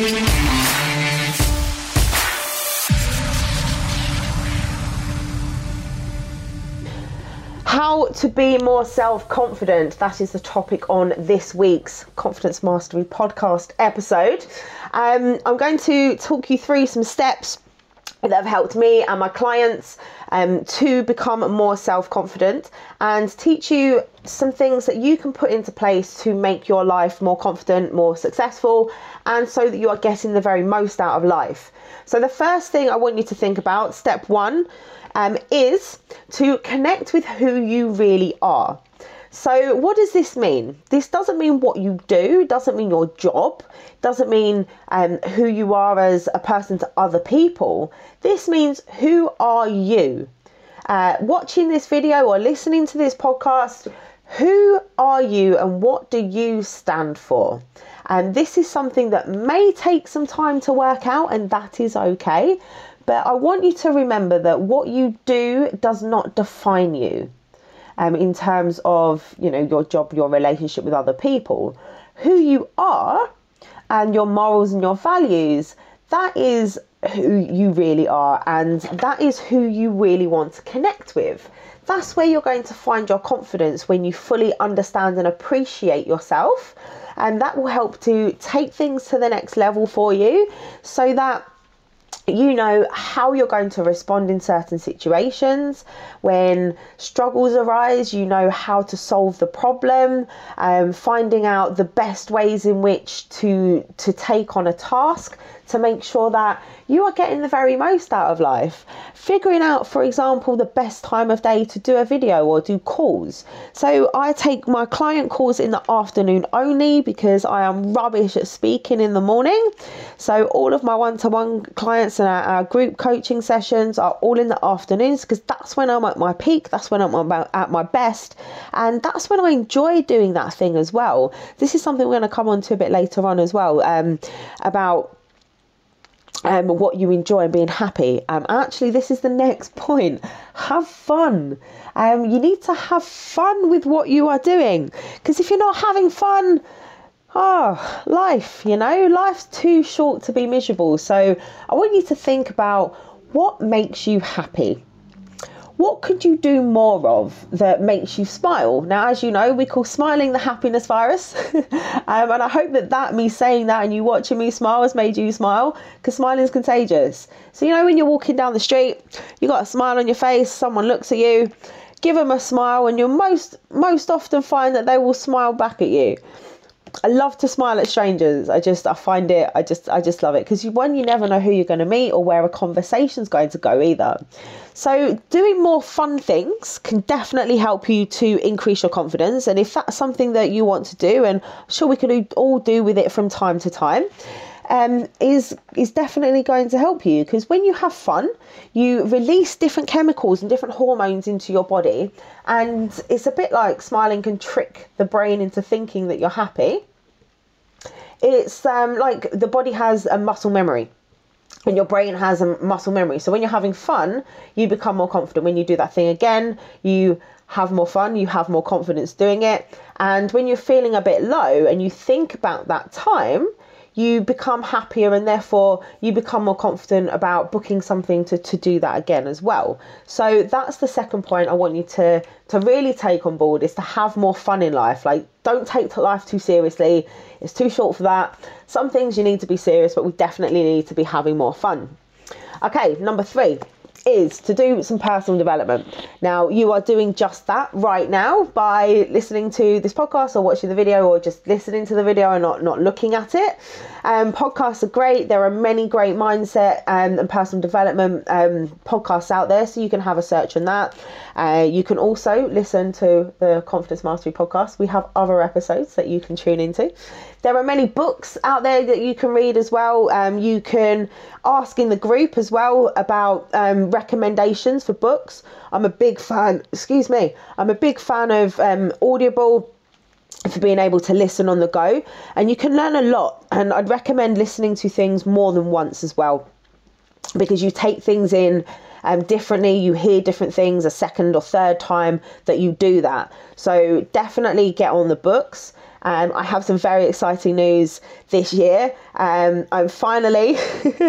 How to be more self confident. That is the topic on this week's Confidence Mastery podcast episode. Um, I'm going to talk you through some steps that have helped me and my clients um, to become more self confident and teach you some things that you can put into place to make your life more confident, more successful, and so that you are getting the very most out of life. So, the first thing I want you to think about, step one, um, is to connect with who you really are. So, what does this mean? This doesn't mean what you do, doesn't mean your job, doesn't mean um, who you are as a person to other people. This means who are you? Uh, watching this video or listening to this podcast, who are you and what do you stand for? And this is something that may take some time to work out, and that is okay. But I want you to remember that what you do does not define you um, in terms of you know your job, your relationship with other people. Who you are and your morals and your values, that is who you really are, and that is who you really want to connect with. That's where you're going to find your confidence when you fully understand and appreciate yourself, and that will help to take things to the next level for you so that you know how you're going to respond in certain situations. When struggles arise, you know how to solve the problem, um, finding out the best ways in which to, to take on a task to make sure that you are getting the very most out of life. Figuring out, for example, the best time of day to do a video or do calls. So I take my client calls in the afternoon only because I am rubbish at speaking in the morning. So all of my one to one clients and our, our, group coaching sessions are all in the afternoons because that's when I'm at my peak, that's when I'm at my best, and that's when I enjoy doing that thing as well. This is something we're going to come on to a bit later on as well um, about um, what you enjoy and being happy. Um, actually, this is the next point. Have fun. Um, you need to have fun with what you are doing because if you're not having fun, oh, life, you know, life's too short to be miserable. So I want you to think about what makes you happy what could you do more of that makes you smile? Now, as you know, we call smiling the happiness virus. um, and I hope that that, me saying that and you watching me smile has made you smile because smiling is contagious. So, you know, when you're walking down the street, you got a smile on your face, someone looks at you, give them a smile, and you'll most, most often find that they will smile back at you. I love to smile at strangers. I just I find it I just I just love it because you one you never know who you're going to meet or where a conversation's going to go either. So doing more fun things can definitely help you to increase your confidence and if that's something that you want to do and sure we can all do with it from time to time um, is is definitely going to help you because when you have fun, you release different chemicals and different hormones into your body, and it's a bit like smiling can trick the brain into thinking that you're happy. It's um, like the body has a muscle memory and your brain has a muscle memory. So when you're having fun, you become more confident. When you do that thing again, you have more fun, you have more confidence doing it. And when you're feeling a bit low and you think about that time, you become happier and therefore you become more confident about booking something to, to do that again as well. So that's the second point I want you to to really take on board is to have more fun in life. Like don't take life too seriously. It's too short for that. Some things you need to be serious, but we definitely need to be having more fun. Okay, number three is to do some personal development. Now, you are doing just that right now by listening to this podcast or watching the video or just listening to the video and not, not looking at it. Um, podcasts are great. There are many great mindset um, and personal development um, podcasts out there, so you can have a search on that. Uh, you can also listen to the Confidence Mastery podcast. We have other episodes that you can tune into. There are many books out there that you can read as well. Um, you can ask in the group as well about um, recommendations for books. I'm a big fan, excuse me, I'm a big fan of um, Audible for being able to listen on the go and you can learn a lot and I'd recommend listening to things more than once as well because you take things in um, differently. You hear different things a second or third time that you do that. So definitely get on the books. Um, I have some very exciting news this year. Um, I'm finally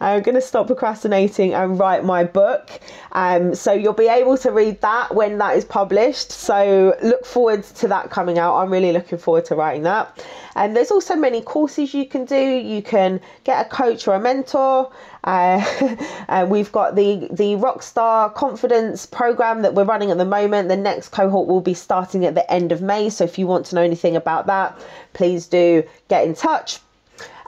I'm going to stop procrastinating and write my book. Um, so you'll be able to read that when that is published. So look forward to that coming out. I'm really looking forward to writing that. And there's also many courses you can do. You can get a coach or a mentor. Uh, and we've got the the Rockstar Confidence program that we're running at the moment. The next cohort will be starting at the end of May. So if you want to know anything about that, please do get in touch.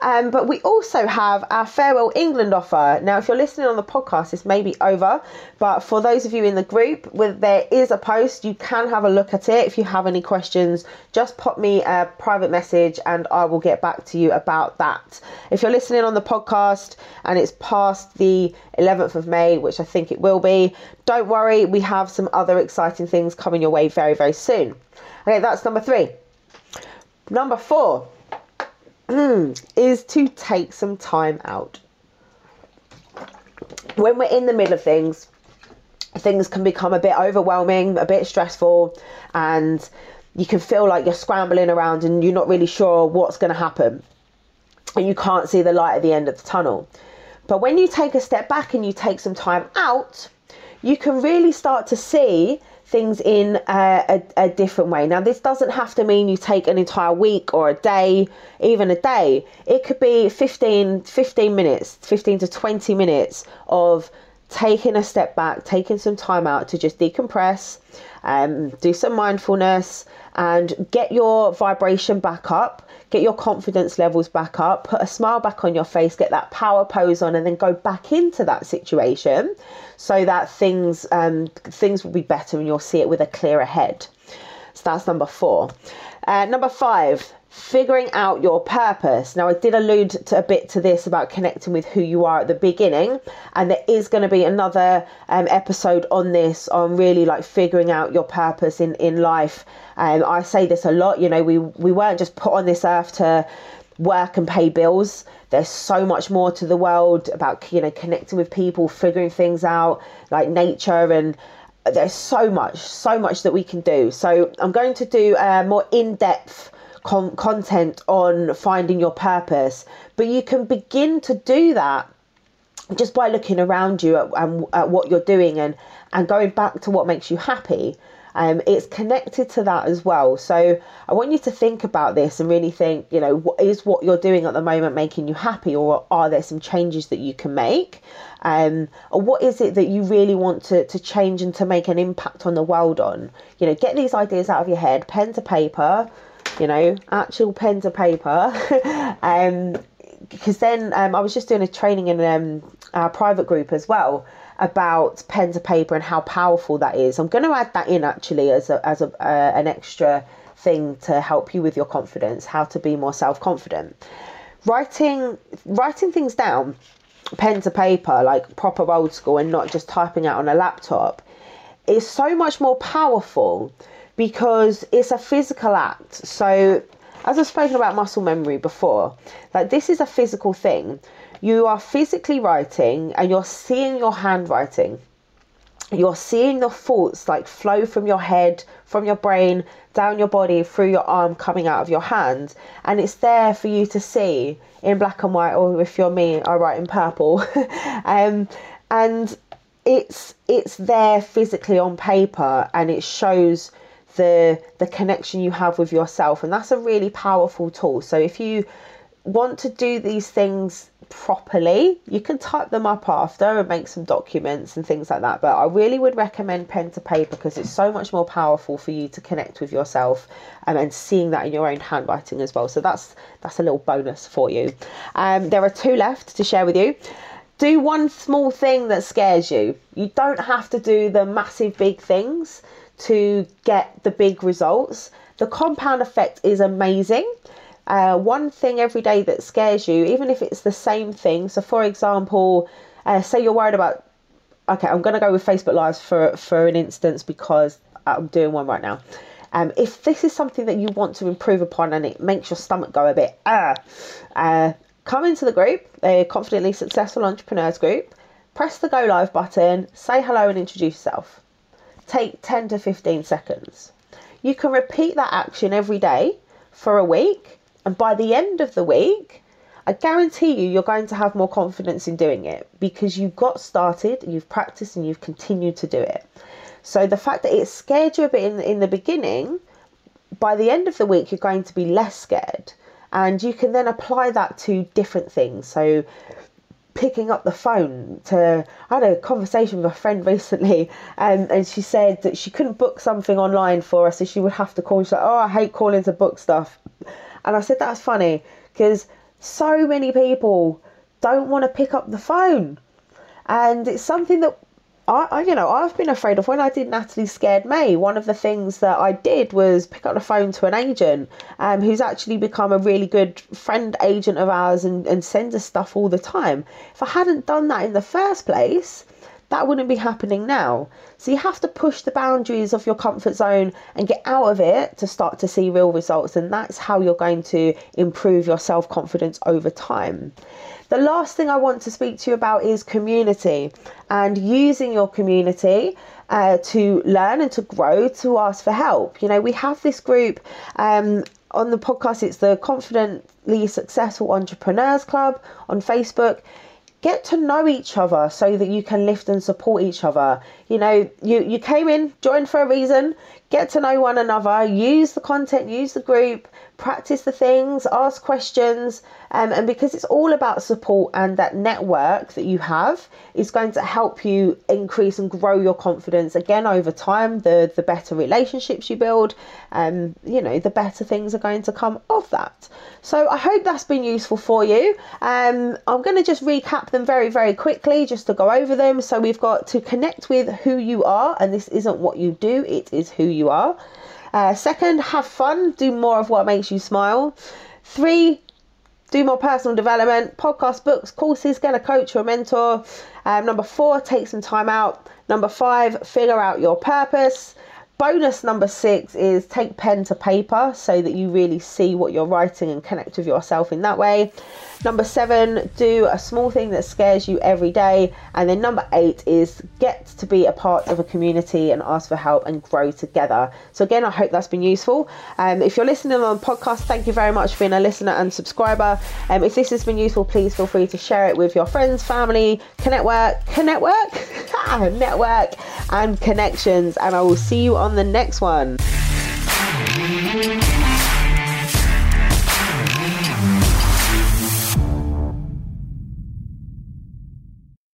Um, but we also have our Farewell England offer. Now, if you're listening on the podcast, this may be over, but for those of you in the group, there is a post, you can have a look at it. If you have any questions, just pop me a private message and I will get back to you about that. If you're listening on the podcast and it's past the 11th of May, which I think it will be, don't worry, we have some other exciting things coming your way very, very soon. Okay, that's number three. Number four Mm, is to take some time out. When we're in the middle of things, things can become a bit overwhelming, a bit stressful, and you can feel like you're scrambling around and you're not really sure what's going to happen. And you can't see the light at the end of the tunnel. But when you take a step back and you take some time out, you can really start to see things in a, a, a, different way. Now, this doesn't have to mean you take an entire week or a day, even a day. It could be 15, 15 minutes, 15 to 20 minutes of taking a step back, taking some time out to just decompress, um, do some mindfulness, and get your vibration back up, get your confidence levels back up, put a smile back on your face, get that power pose on, and then go back into that situation so that things um, things will be better and you'll see it with a clearer head. So that's number four. Uh, number five, figuring out your purpose. Now, I did allude to a bit to this about connecting with who you are at the beginning, and there is going to be another um, episode on this on really like figuring out your purpose in in life. Um, I say this a lot. You know, we we weren't just put on this earth to work and pay bills. There's so much more to the world about you know connecting with people, figuring things out, like nature and there's so much, so much that we can do. So I'm going to do a more in-depth con- content on finding your purpose, but you can begin to do that just by looking around you at, at, at what you're doing and and going back to what makes you happy um, it's connected to that as well. So I want you to think about this and really think, you know, what is what you're doing at the moment making you happy, or are there some changes that you can make? Um, or what is it that you really want to, to change and to make an impact on the world on? You know, get these ideas out of your head, pen to paper, you know, actual pen to paper. um, because then um, I was just doing a training in um, our private group as well about pen to paper and how powerful that is. I'm going to add that in actually as a, as a, uh, an extra thing to help you with your confidence, how to be more self confident. Writing writing things down, pen to paper, like proper old school, and not just typing out on a laptop, is so much more powerful because it's a physical act. So, as I've spoken about muscle memory before, like this is a physical thing you are physically writing and you're seeing your handwriting. You're seeing the thoughts like flow from your head, from your brain, down your body, through your arm, coming out of your hand. And it's there for you to see in black and white, or if you're me, I write in purple. um, and it's it's there physically on paper and it shows the the connection you have with yourself and that's a really powerful tool so if you want to do these things properly, you can type them up after and make some documents and things like that. But I really would recommend pen to paper because it's so much more powerful for you to connect with yourself um, and seeing that in your own handwriting as well. So that's that's a little bonus for you. Um, there are two left to share with you. Do one small thing that scares you. You don't have to do the massive big things to get the big results. The compound effect is amazing uh, one thing every day that scares you, even if it's the same thing. So, for example, uh, say you're worried about. Okay, I'm going to go with Facebook Lives for for an instance because I'm doing one right now. Um, if this is something that you want to improve upon and it makes your stomach go a bit ah, uh, come into the group, a confidently successful entrepreneurs group. press the go live button, say hello and introduce yourself. Take 10 to 15 seconds. You can repeat that action every day for a week, and by the end of the week, I guarantee you, you're going to have more confidence in doing it because you've got started, you've practiced, and you've continued to do it. So the fact that it scared you a bit in, in the beginning, by the end of the week, you're going to be less scared. And you can then apply that to different things. So picking up the phone to I had a conversation with a friend recently and, um, and she said that she couldn't book something online for us so she would have to call. She's like oh I hate calling to book stuff. And I said that's funny because so many people don't want to pick up the phone. And it's something that I, I, you know, I've been afraid of when I did Natalie Scared May. One of the things that I did was pick up the phone to an agent um, who's actually become a really good friend agent of ours and, and sends us stuff all the time. If I hadn't done that in the first place, that wouldn't be happening now. So you have to push the boundaries of your comfort zone and get out of it to start to see real results. And that's how you're going to improve your self confidence over time. The last thing I want to speak to you about is community and using your community uh, to learn and to grow to ask for help. You know, we have this group um, on the podcast, it's the Confidently Successful Entrepreneurs Club on Facebook get to know each other so that you can lift and support each other. You know, you, you came in, joined for a reason, get to know one another, use the content, use the group, practice the things, ask questions, um, and because it's all about support and that network that you have is going to help you increase and grow your confidence again over time. The the better relationships you build, um, you know, the better things are going to come of that. So I hope that's been useful for you. Um, I'm going to just recap them very very quickly just to go over them. So we've got to connect with who you are, and this isn't what you do; it is who you are. Uh, second, have fun, do more of what makes you smile. Three, do more personal development, podcast, books, courses, get a coach or a mentor. Um, number four, take some time out. Number five, figure out your purpose. Bonus number six is take pen to paper so that you really see what you're writing and connect with yourself in that way. Number seven, do a small thing that scares you every day. And then number eight is get to be a part of a community and ask for help and grow together. So, again, I hope that's been useful. Um, if you're listening on podcast, thank you very much for being a listener and subscriber. Um, if this has been useful, please feel free to share it with your friends, family, connect work, connect work, network, and connections. And I will see you on the next one.